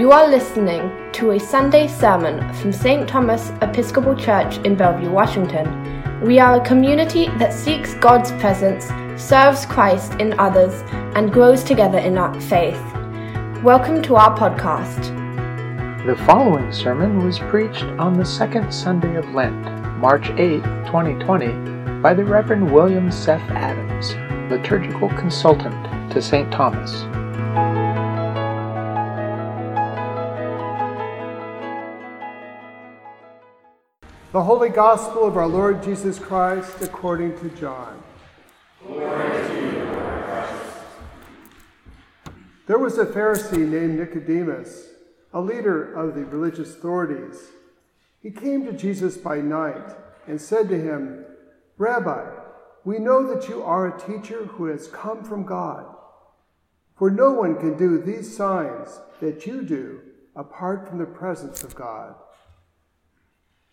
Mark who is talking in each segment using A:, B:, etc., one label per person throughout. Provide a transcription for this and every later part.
A: You are listening to a Sunday sermon from St. Thomas Episcopal Church in Bellevue, Washington. We are a community that seeks God's presence, serves Christ in others, and grows together in our faith. Welcome to our podcast.
B: The following sermon was preached on the second Sunday of Lent, March 8, 2020, by the Reverend William Seth Adams, liturgical consultant to St. Thomas.
C: The Holy Gospel of our Lord Jesus Christ according to John. There was a Pharisee named Nicodemus, a leader of the religious authorities. He came to Jesus by night and said to him, Rabbi, we know that you are a teacher who has come from God. For no one can do these signs that you do apart from the presence of God.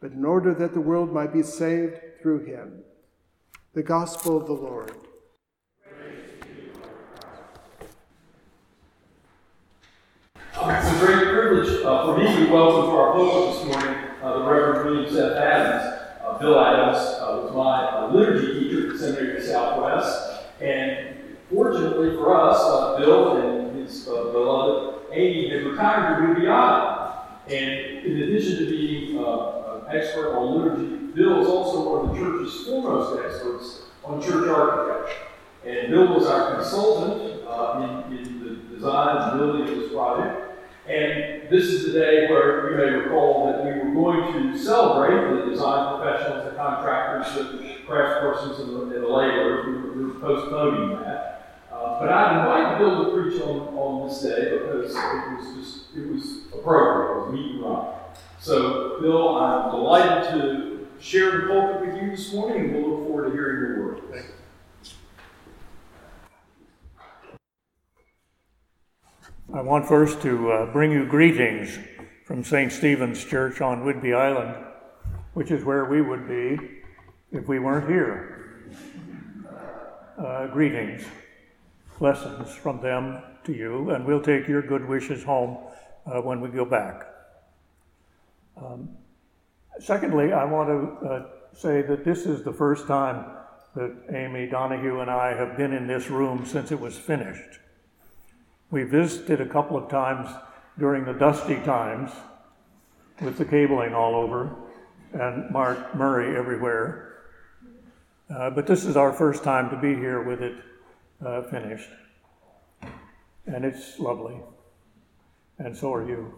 C: but in order that the world might be saved through him. The Gospel of the Lord.
D: It's a great privilege uh, for me to welcome to our pulpit this morning uh, the Reverend William Seth Adams. Uh, Bill Adams uh, was my uh, liturgy teacher at the Seminary of Southwest, and fortunately for us, uh, Bill and his beloved Amy had retired to Louisiana. And in addition to being expert on liturgy. Bill is also one of the church's foremost experts on church architecture. And Bill was our consultant uh, in, in, the design and building of this project. And this is the day where you may recall that we were going to celebrate the design professionals, the contractors, the craftspersons, and the, and the laborers. We were, we were postponing that. Uh, but I invited Bill to preach on, on this day because it was just, it was appropriate. It was meet and right. So, Bill, I'm delighted to share the pulpit with you this morning, and we'll look forward to hearing your word. Thank you.
E: I want first to uh, bring you greetings from St. Stephen's Church on Whidbey Island, which is where we would be if we weren't here. Uh, greetings, blessings from them to you, and we'll take your good wishes home uh, when we go back. Um, secondly, I want to uh, say that this is the first time that Amy Donahue and I have been in this room since it was finished. We visited a couple of times during the dusty times with the cabling all over and Mark Murray everywhere. Uh, but this is our first time to be here with it uh, finished. And it's lovely. And so are you.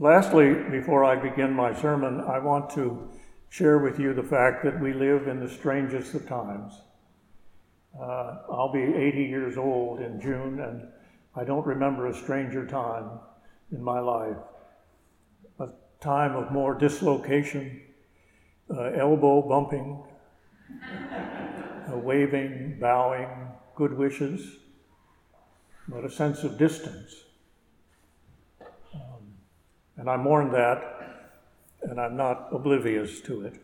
E: Lastly, before I begin my sermon, I want to share with you the fact that we live in the strangest of times. Uh, I'll be 80 years old in June, and I don't remember a stranger time in my life. A time of more dislocation, uh, elbow bumping, uh, waving, bowing, good wishes, but a sense of distance. And I mourn that, and I'm not oblivious to it.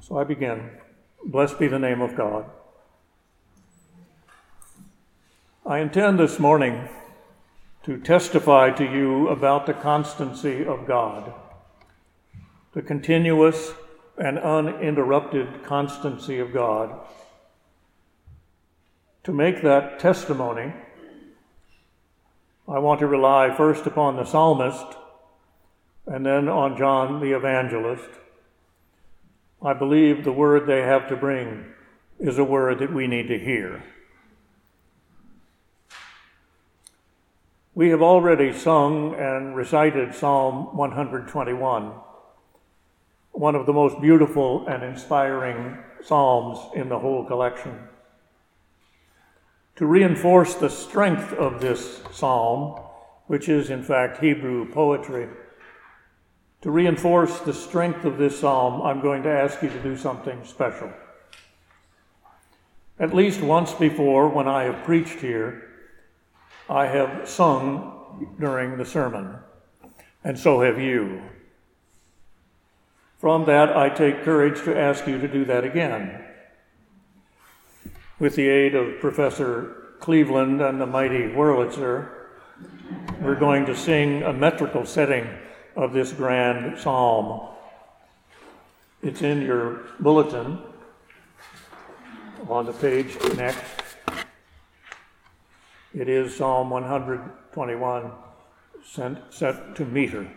E: So I begin. Blessed be the name of God. I intend this morning to testify to you about the constancy of God, the continuous and uninterrupted constancy of God. To make that testimony, I want to rely first upon the psalmist and then on John the evangelist. I believe the word they have to bring is a word that we need to hear. We have already sung and recited Psalm 121, one of the most beautiful and inspiring psalms in the whole collection. To reinforce the strength of this psalm, which is in fact Hebrew poetry, to reinforce the strength of this psalm, I'm going to ask you to do something special. At least once before, when I have preached here, I have sung during the sermon, and so have you. From that, I take courage to ask you to do that again. With the aid of Professor Cleveland and the mighty Wurlitzer, we're going to sing a metrical setting of this grand psalm. It's in your bulletin on the page next. It is Psalm 121 set to meter.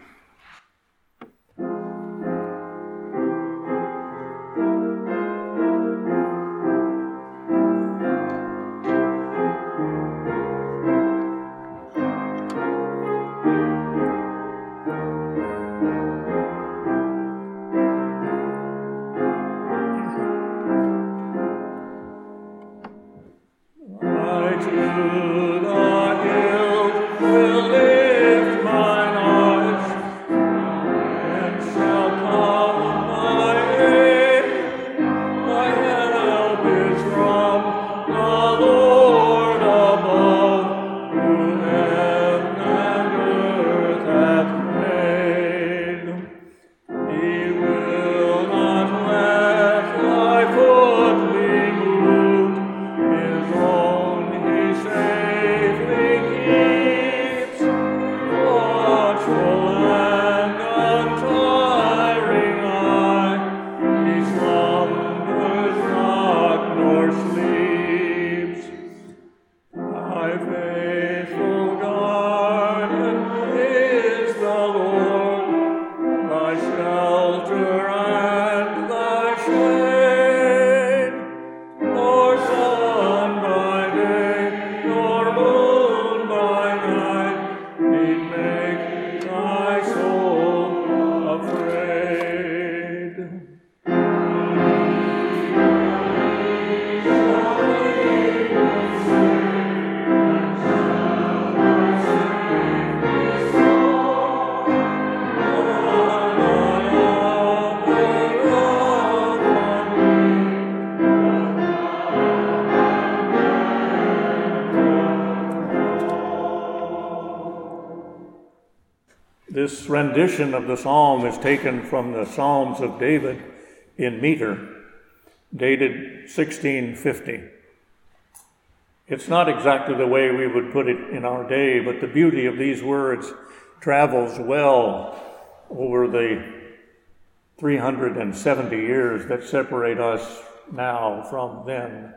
E: Rendition of the psalm is taken from the Psalms of David in meter, dated 1650. It's not exactly the way we would put it in our day, but the beauty of these words travels well over the 370 years that separate us now from then.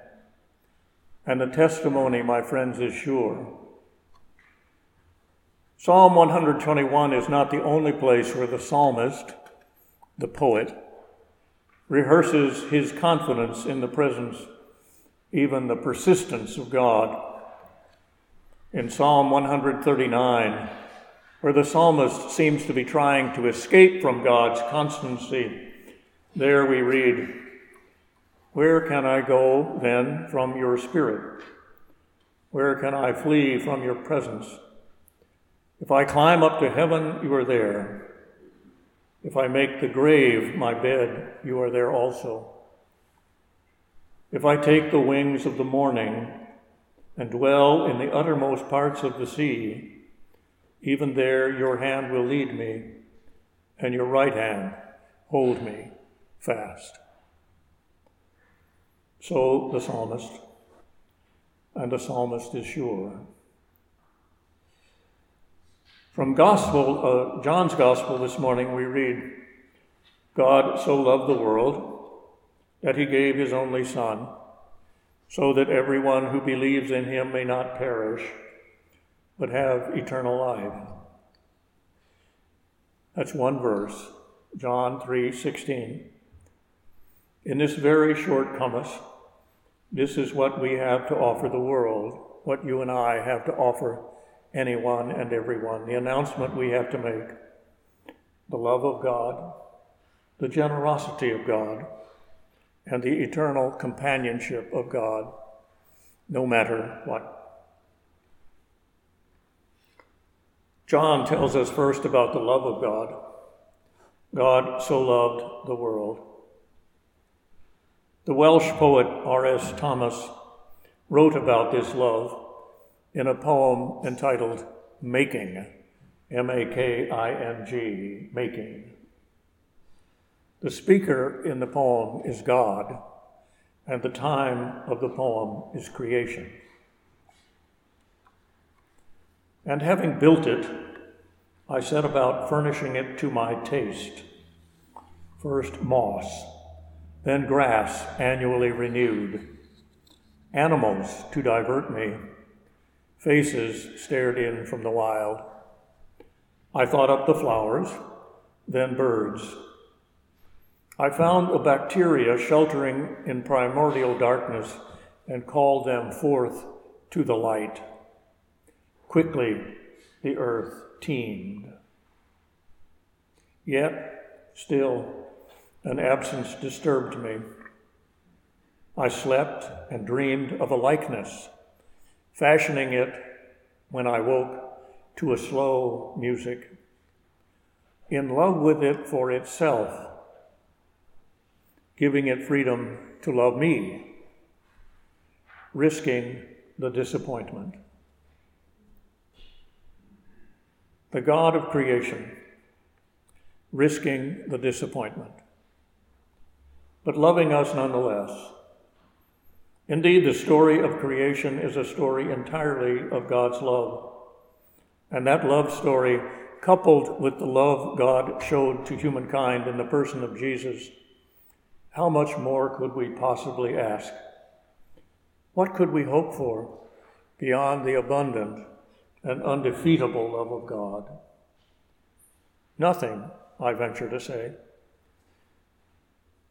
E: And the testimony, my friends, is sure. Psalm 121 is not the only place where the psalmist, the poet, rehearses his confidence in the presence, even the persistence of God. In Psalm 139, where the psalmist seems to be trying to escape from God's constancy, there we read, Where can I go then from your spirit? Where can I flee from your presence? If I climb up to heaven, you are there. If I make the grave my bed, you are there also. If I take the wings of the morning and dwell in the uttermost parts of the sea, even there your hand will lead me, and your right hand hold me fast. So the psalmist, and the psalmist is sure. From Gospel, uh, John's Gospel this morning, we read, God so loved the world that he gave his only Son, so that everyone who believes in him may not perish, but have eternal life. That's one verse, John 3 16. In this very short compass, this is what we have to offer the world, what you and I have to offer anyone and everyone, the announcement we have to make the love of God, the generosity of God, and the eternal companionship of God, no matter what. John tells us first about the love of God. God so loved the world. The Welsh poet R.S. Thomas wrote about this love in a poem entitled Making, M A K I N G, Making. The speaker in the poem is God, and the time of the poem is creation. And having built it, I set about furnishing it to my taste. First moss, then grass annually renewed, animals to divert me, faces stared in from the wild. I thought up the flowers, then birds. I found a bacteria sheltering in primordial darkness and called them forth to the light. Quickly, the earth teemed. Yet, still, an absence disturbed me. I slept and dreamed of a likeness, fashioning it when I woke to a slow music, in love with it for itself, giving it freedom to love me, risking the disappointment. The God of creation, risking the disappointment but loving us nonetheless. Indeed, the story of creation is a story entirely of God's love. And that love story, coupled with the love God showed to humankind in the person of Jesus, how much more could we possibly ask? What could we hope for beyond the abundant and undefeatable love of God? Nothing, I venture to say.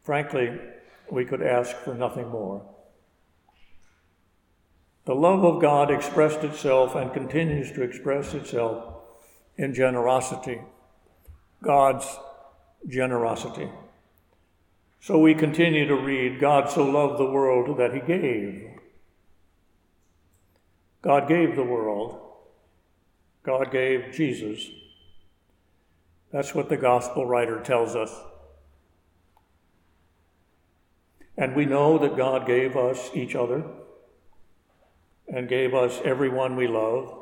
E: Frankly, we could ask for nothing more. The love of God expressed itself and continues to express itself in generosity, God's generosity. So we continue to read God so loved the world that he gave. God gave the world. God gave Jesus. That's what the gospel writer tells us. And we know that God gave us each other and gave us everyone we love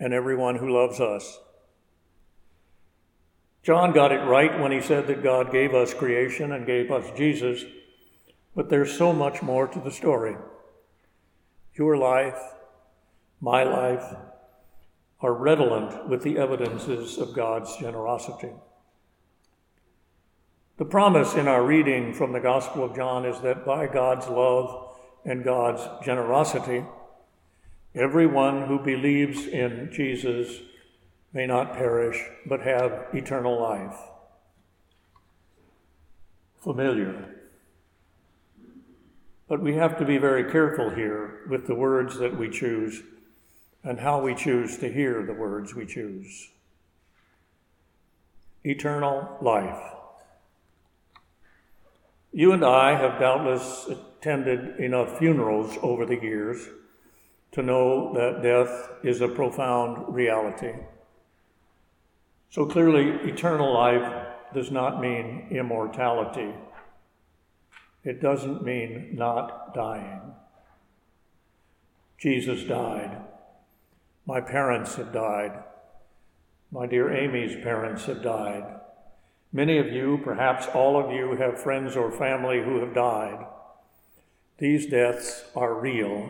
E: and everyone who loves us. John got it right when he said that God gave us creation and gave us Jesus, but there's so much more to the story. Your life, my life, are redolent with the evidences of God's generosity. The promise in our reading from the Gospel of John is that by God's love and God's generosity, everyone who believes in Jesus may not perish but have eternal life. Familiar. But we have to be very careful here with the words that we choose and how we choose to hear the words we choose. Eternal life. You and I have doubtless attended enough funerals over the years to know that death is a profound reality. So clearly, eternal life does not mean immortality. It doesn't mean not dying. Jesus died. My parents have died. My dear Amy's parents have died. Many of you, perhaps all of you, have friends or family who have died. These deaths are real.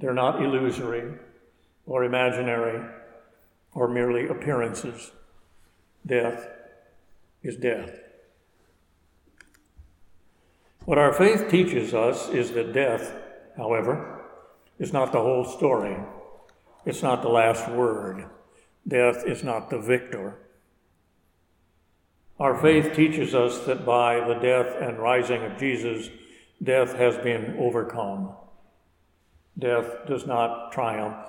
E: They're not illusory or imaginary or merely appearances. Death is death. What our faith teaches us is that death, however, is not the whole story. It's not the last word. Death is not the victor. Our faith teaches us that by the death and rising of Jesus, death has been overcome. Death does not triumph.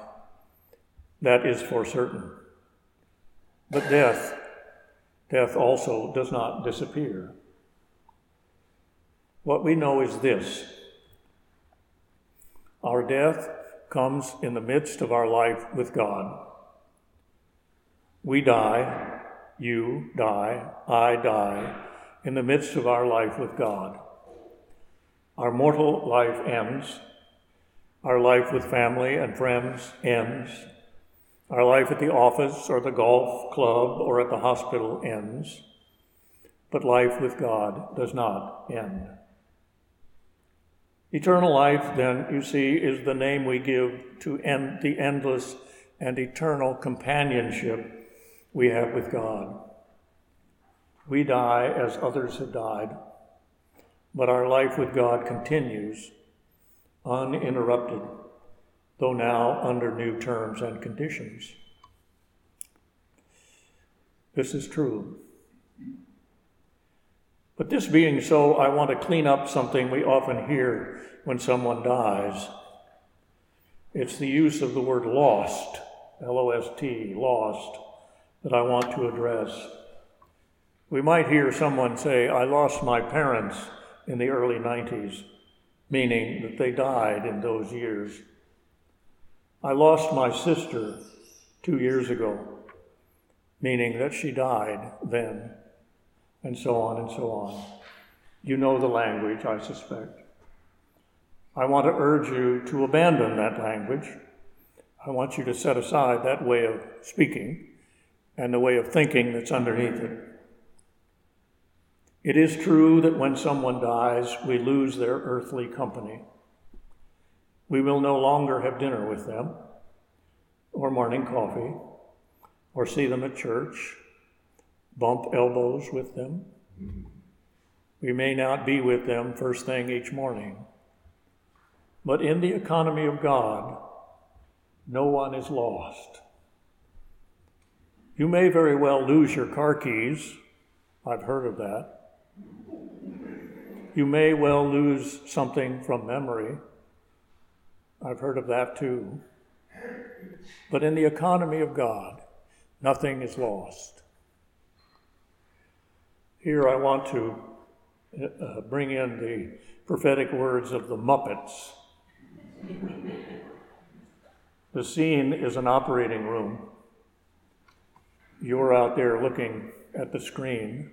E: That is for certain. But death, death also does not disappear. What we know is this our death comes in the midst of our life with God. We die, you die, I die, in the midst of our life with God. Our mortal life ends. Our life with family and friends ends. Our life at the office or the golf club or at the hospital ends. But life with God does not end. Eternal life, then, you see, is the name we give to end the endless and eternal companionship we have with God. We die as others have died, but our life with God continues uninterrupted, though now under new terms and conditions. This is true. But this being so, I want to clean up something we often hear when someone dies. It's the use of the word lost, L O S T, lost, that I want to address. We might hear someone say, I lost my parents in the early 90s, meaning that they died in those years. I lost my sister two years ago, meaning that she died then and so on and so on. You know the language, I suspect. I want to urge you to abandon that language. I want you to set aside that way of speaking and the way of thinking that's underneath it. It is true that when someone dies, we lose their earthly company. We will no longer have dinner with them, or morning coffee, or see them at church, bump elbows with them. We may not be with them first thing each morning. But in the economy of God, no one is lost. You may very well lose your car keys. I've heard of that. You may well lose something from memory. I've heard of that too. But in the economy of God, nothing is lost. Here I want to uh, bring in the prophetic words of the Muppets. the scene is an operating room. You're out there looking at the screen.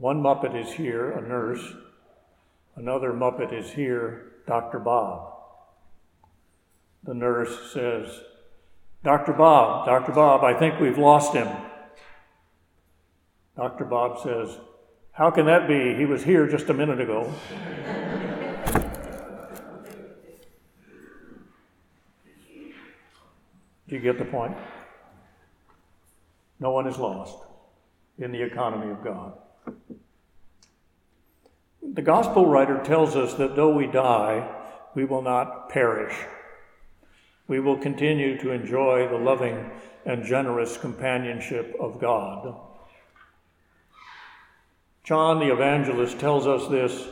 E: One Muppet is here, a nurse. Another Muppet is here, Dr. Bob. The nurse says, Dr. Bob, Dr. Bob, I think we've lost him. Dr. Bob says, How can that be? He was here just a minute ago. Do you get the point? No one is lost in the economy of God. The gospel writer tells us that though we die, we will not perish. We will continue to enjoy the loving and generous companionship of God. John the evangelist tells us this,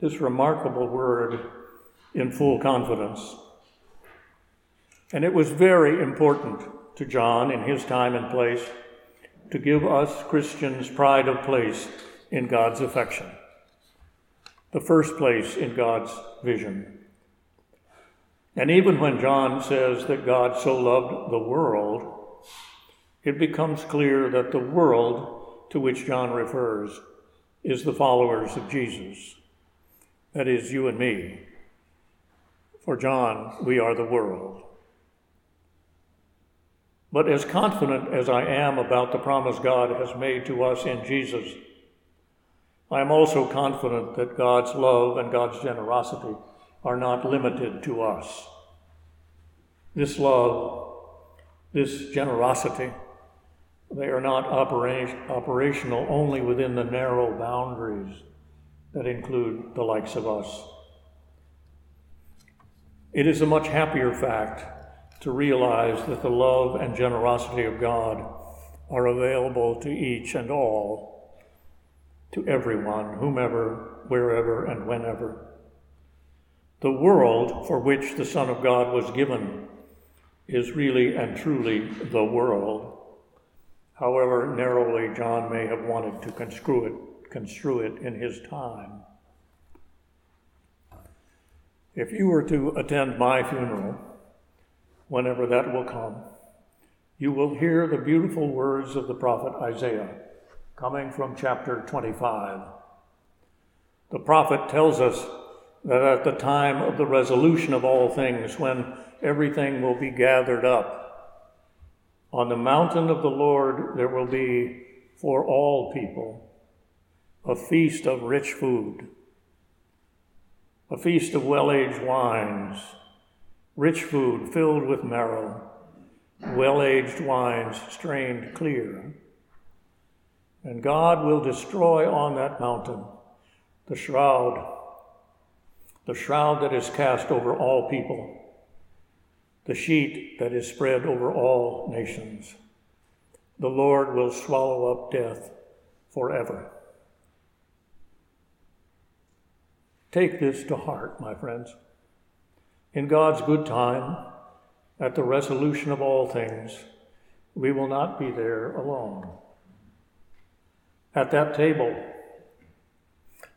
E: this remarkable word in full confidence. And it was very important to John in his time and place to give us Christians pride of place in God's affection, the first place in God's vision. And even when John says that God so loved the world, it becomes clear that the world to which John refers is the followers of Jesus. That is, you and me. For John, we are the world. But as confident as I am about the promise God has made to us in Jesus, I am also confident that God's love and God's generosity are not limited to us. This love, this generosity, they are not operational only within the narrow boundaries that include the likes of us. It is a much happier fact to realize that the love and generosity of God are available to each and all, to everyone, whomever, wherever, and whenever. The world for which the Son of God was given is really and truly the world however narrowly John may have wanted to construe it, construe it in his time. If you were to attend my funeral, whenever that will come, you will hear the beautiful words of the prophet Isaiah coming from chapter 25. The prophet tells us that at the time of the resolution of all things, when everything will be gathered up, on the mountain of the Lord there will be for all people a feast of rich food, a feast of well aged wines, rich food filled with marrow, well aged wines strained clear. And God will destroy on that mountain the shroud, the shroud that is cast over all people the sheet that is spread over all nations. The Lord will swallow up death forever. Take this to heart, my friends. In God's good time, at the resolution of all things, we will not be there alone. At that table,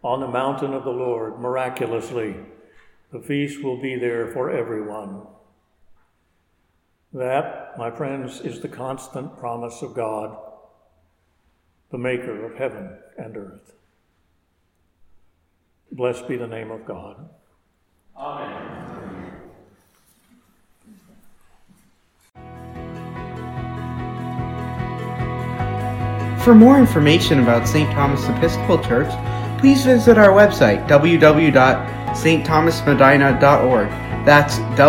E: on the mountain of the Lord, miraculously, the feast will be there for everyone. That, my friends, is the constant promise of God, the maker of heaven and earth. Blessed be the name of God.
D: Amen.
F: For more information about St. Thomas Episcopal Church, please visit our website, www.stthomasmedina.org. That's www.s